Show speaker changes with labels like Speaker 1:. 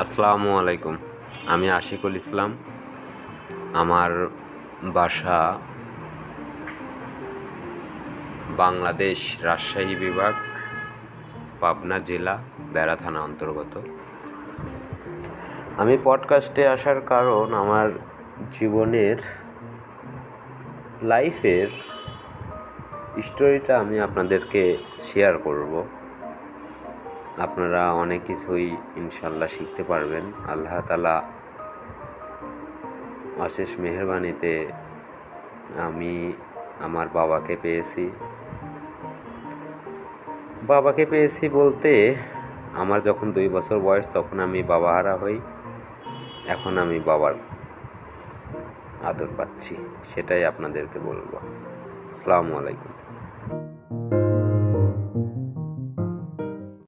Speaker 1: আসসালামু আলাইকুম। আমি আশিকুল ইসলাম। আমার বাসা বাংলাদেশ রাজশাহী বিভাগ, পাবনা জেলা, বেড়া থানা অন্তর্গত। আমি পডকাস্টে আসার কারণ আমার জীবনের লাইফের স্টোরিটা আমি আপনাদেরকে শেয়ার করব। আপনারা অনেক কিছুই ইনশাল্লাহ শিখতে পারবেন। আল্লাহ তালা অশেষ মেহরবানিতে আমি আমার বাবাকে পেয়েছি। বাবাকে পেয়েছি বলতে আমার যখন দুই বছর বয়স তখন আমি বাবাহারা হই, এখন আমি বাবার আদর পাচ্ছি, সেটাই আপনাদেরকে বলব। আসসালামু আলাইকুম।